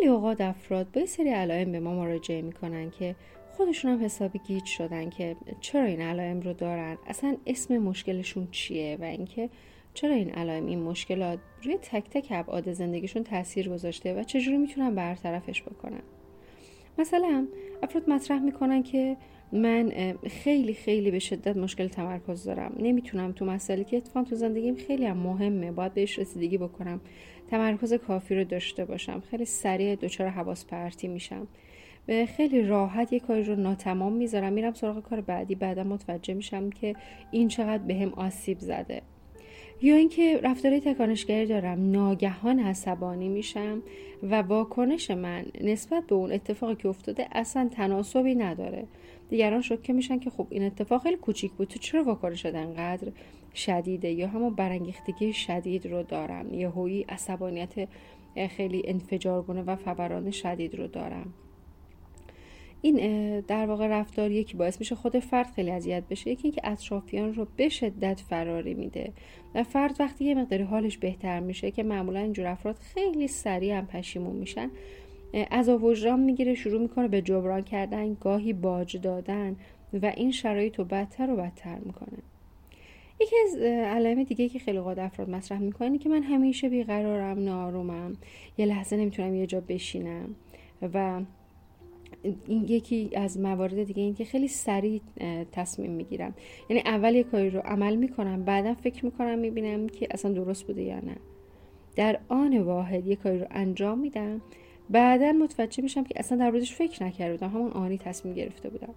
خیلی اوقات افراد با یه سری علائم به ما مراجعه می‌کنن که خودشون هم حسابی گیج شدن که چرا این علائم رو دارن؟ اصلا اسم مشکلشون چیه؟ و اینکه چرا این علائم این مشکلات روی تک تک ابعاد زندگیشون تاثیر گذاشته و چجوری می‌تونن برطرفش بکنن؟ مثلا افراد مطرح می‌کنن که من خیلی خیلی به شدت مشکل تمرکز دارم. نمی‌تونم تو مسئله که اتفاقا تو زندگیم خیلی هم مهمه. باید بهش رسیدگی بکنم. تمرکز کافی رو داشته باشم. خیلی سریع دچار حواس پرتی میشم. خیلی راحت یه کاری رو ناتمام می‌ذارم. میرم سراغ کار بعدی. بعدا متوجه میشم که این چقدر بهم به آسیب زده. یا اینکه رفتاری تکانشگری دارم ناگهان عصبانی میشم و واکنش من نسبت به اون اتفاقی که افتاده اصلا تناسبی نداره. دیگران شوکه میشن که خب این اتفاق خیلی کوچیک بود تو چرا واکنش انقدر شدیده یا همون برانگیختگی شدید رو دارم؟ یه هویی عصبانیت خیلی انفجارگونه و فوران شدید رو دارم. این در واقع رفتار یکی باعث میشه خود فرد خیلی اذیت بشه. یکی اینکه اطرافیان رو به شدت فراری میده و فرد وقتی یه مقداری حالش بهتر میشه که معمولا اینجور افراد خیلی سریع هم پشیمون میشن از وجدان می‌گیره شروع می‌کنه به جبران کردن گاهی باج دادن و این شرایط رو بدتر و بدتر می‌کنه. یکی از علائم دیگه که خیلی قاد افراد مطرح می‌کنه که من همیشه بیقرارم نارومم یه لحظه نمی‌تونم یه جا بشینم و این یکی از موارد دیگه این که خیلی سریع تصمیم می‌گیرم. یعنی اول یه کاری رو عمل می‌کنم بعدا فکر می‌کنم می‌بینم که اصلا درست بوده یا نه. در آن واحد یه کاری رو انجام میدم بعدا متوجه میشم که اصلا در موردش فکر نکرده بودم همون آنی تصمیم گرفته بودم.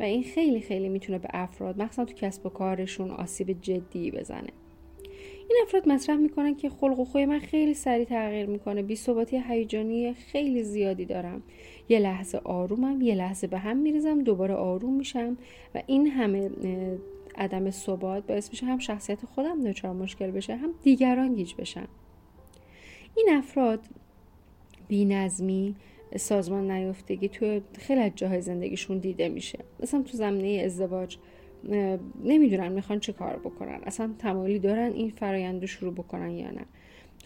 و این خیلی خیلی می‌تونه به افراد مخصوصا تو کسب و کارشون آسیب جدی بزنه. این افراد مطرح می‌کنن که خلق و خوی من خیلی سریع تغییر می‌کنه. بی ثباتی هیجانی خیلی زیادی دارم. یه لحظه آرومم یه لحظه به هم میریزم دوباره آروم میشم و این همه عدم ثبات باعث میشه هم شخصیت خودم دچار مشکل بشه هم دیگران گیج بشن این افراد بینظمی سازمان نیافتگی تو خیلی از جاهای زندگیشون دیده میشه. مثلا تو زمینه ازدواج نمی‌دونن می‌خوان چه کار بکنن. اصلا تمایلی دارن این فرایند رو شروع بکنن یا نه.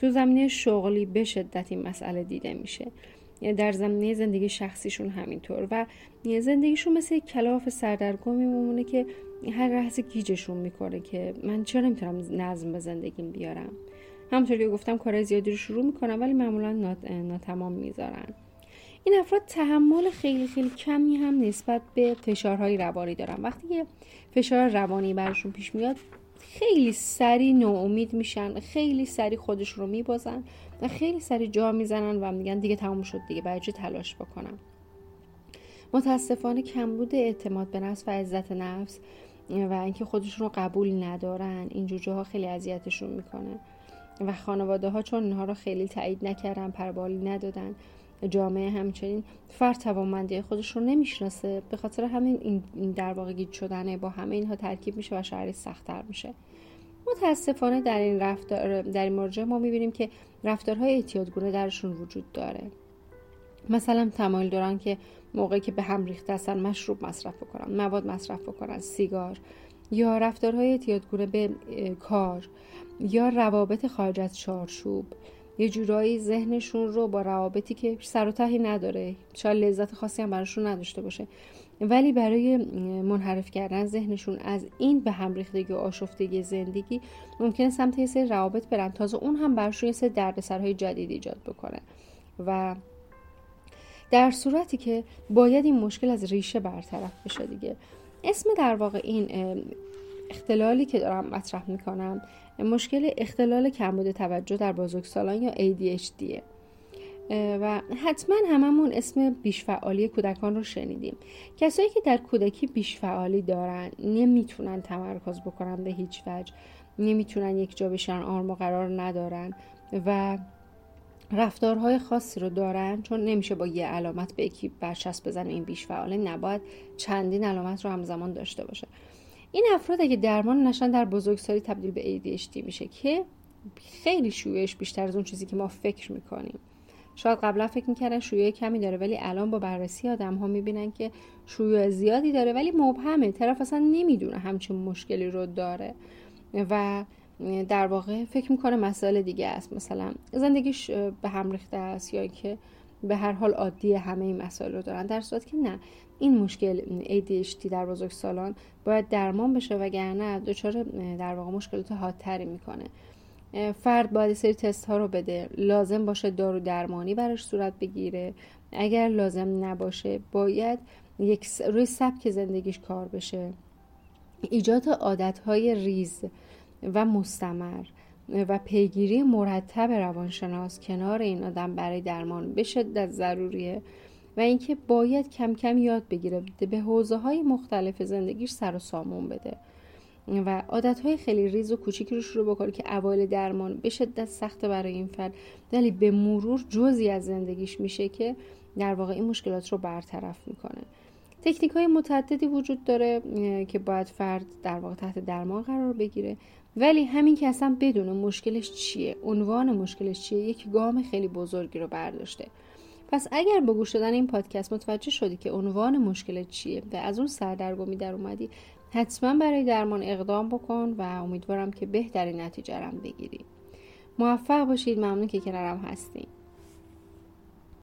تو زمینه شغلی به شدت این مسئله دیده میشه. در زمینه زندگی شخصیشون همینطور. و زندگیشون مثل کلاف سردرگم میمونه که هر لحظه گیجشون می‌کنه که من چرا نمی‌تونم نظم به زندگیم بیارم؟ همونطور که گفتم کارهای زیادی رو شروع می‌کنم ولی معمولا ناتمام می‌ذارن. این افراد تحمل خیلی خیلی کمی هم نسبت به فشارهای روانی دارن. وقتی که فشار روانی برشون پیش میاد خیلی سری ناامید میشن خیلی سری خودش رو میبازن و خیلی سری جا می‌زنن و میگن دیگه تموم شد دیگه برای چه تلاش بکنم؟ متاسفانه کمبود اعتماد به نفس و عزت نفس و اینکه خودشون رو قبول ندارن اینجور جاها خیلی اذیتشون می‌کنه. و خانواده ها چون اینها رو خیلی تایید نکردن پربالی ندادن جامعه همچنین فرد توانمندی خودش رو نمی‌شناسه به خاطر همین این در واقع گیج شدنه با همه اینها ترکیب میشه و شهری سختتر میشه. متاسفانه در این رفتار در این مورد ما می‌بینیم که رفتارهای اعتیادگونه درشون وجود داره. مثلا تمایل دارن که موقعی که به هم ریخته هستن مشروب مصرف بکنن مواد مصرف بکنن سیگار یا رفتارهای اعتیادگونه به کار یا روابط خارج از چارچوب. یه جورایی ذهنشون رو با روابطی که سر و تهی نداره شاید لذت خاصی هم براشون نداشته باشه. ولی برای منحرف کردن ذهنشون از این به هم ریختگی و آشفتگی زندگی ممکنه سمت یه سری روابط برن. تازه اون هم براشون یه سری دردسرهای جدید ایجاد بکنه و در صورتی که باید این مشکل از ریشه برطرف بشه دیگه. اسم در واقع این اختلالی که دارم مطرح می‌کنم مشکل اختلال کمبود توجه در بزرگسالان یا ADHD و حتما هممون اسم بیشفعالی کودکان رو شنیدیم. کسایی که در کودکی بیشفعالی دارن نمی‌تونن تمرکز بکنن به هیچ وجه. نمی‌تونن یک جا بشن آرم قرار ندارن و رفتارهای خاصی رو دارن چون نمیشه با یه علامت به یکی برچسب بزنه. این بیشفعاله نباید چندین علامت رو همزمان داشته باشه. این افراد اگه درمان نشن در بزرگسالی تبدیل به ADHD میشه که خیلی شیوعش بیشتر از اون چیزی که ما فکر می‌کنیم. شاید قبلا فکر می‌کردن شیوع کمی داره ولی الان با بررسی آدم ها می‌بینن که شیوع زیادی داره ولی مبهمه. طرف اصلا نمی‌دونه همچین مشکلی رو داره. و در واقع فکر می‌کنه مسائل دیگه است. مثلا زندگیش به هم ریخته است یا که به هر حال عادی همه این مسائل رو دارن. در صورت که نه این مشکل ADHD در بزرگسالان باید درمان بشه وگرنه دچار در واقع مشکلات حادتری می‌کنه. فرد باید سری تست ها رو بده. لازم باشه دارو درمانی براش صورت بگیره. اگر لازم نباشه باید یک روی سبک زندگیش کار بشه. ایجاد عادت های ریز و مستمر. و پیگیری مرتب روانشناس کنار این آدم برای درمان به شدت ضروریه و اینکه باید کم کم یاد بگیره به حوزه های مختلف زندگیش سر و سامون بده و عادت های خیلی ریز و کوچیکی رو شروع بکنه که اوایل درمان به شدت سخته برای این فرد ولی به مرور جزی از زندگیش میشه که در واقع این مشکلات رو برطرف می‌کنه. تکنیک های متعددی وجود داره که باید فرد در واقع تحت درمان قرار بگیره. ولی همین که اصلا بدون مشکلش چیه؟ عنوان مشکلش چیه؟ یک گام خیلی بزرگی رو برداشته. پس اگر با گوش دادن این پادکست متوجه شدی که عنوان مشکل چیه و از اون سردرگمی در اومدی حتما برای درمان اقدام بکن و امیدوارم که بهترین نتیجه رم بگیری. موفق باشید. ممنون که کنارم هستید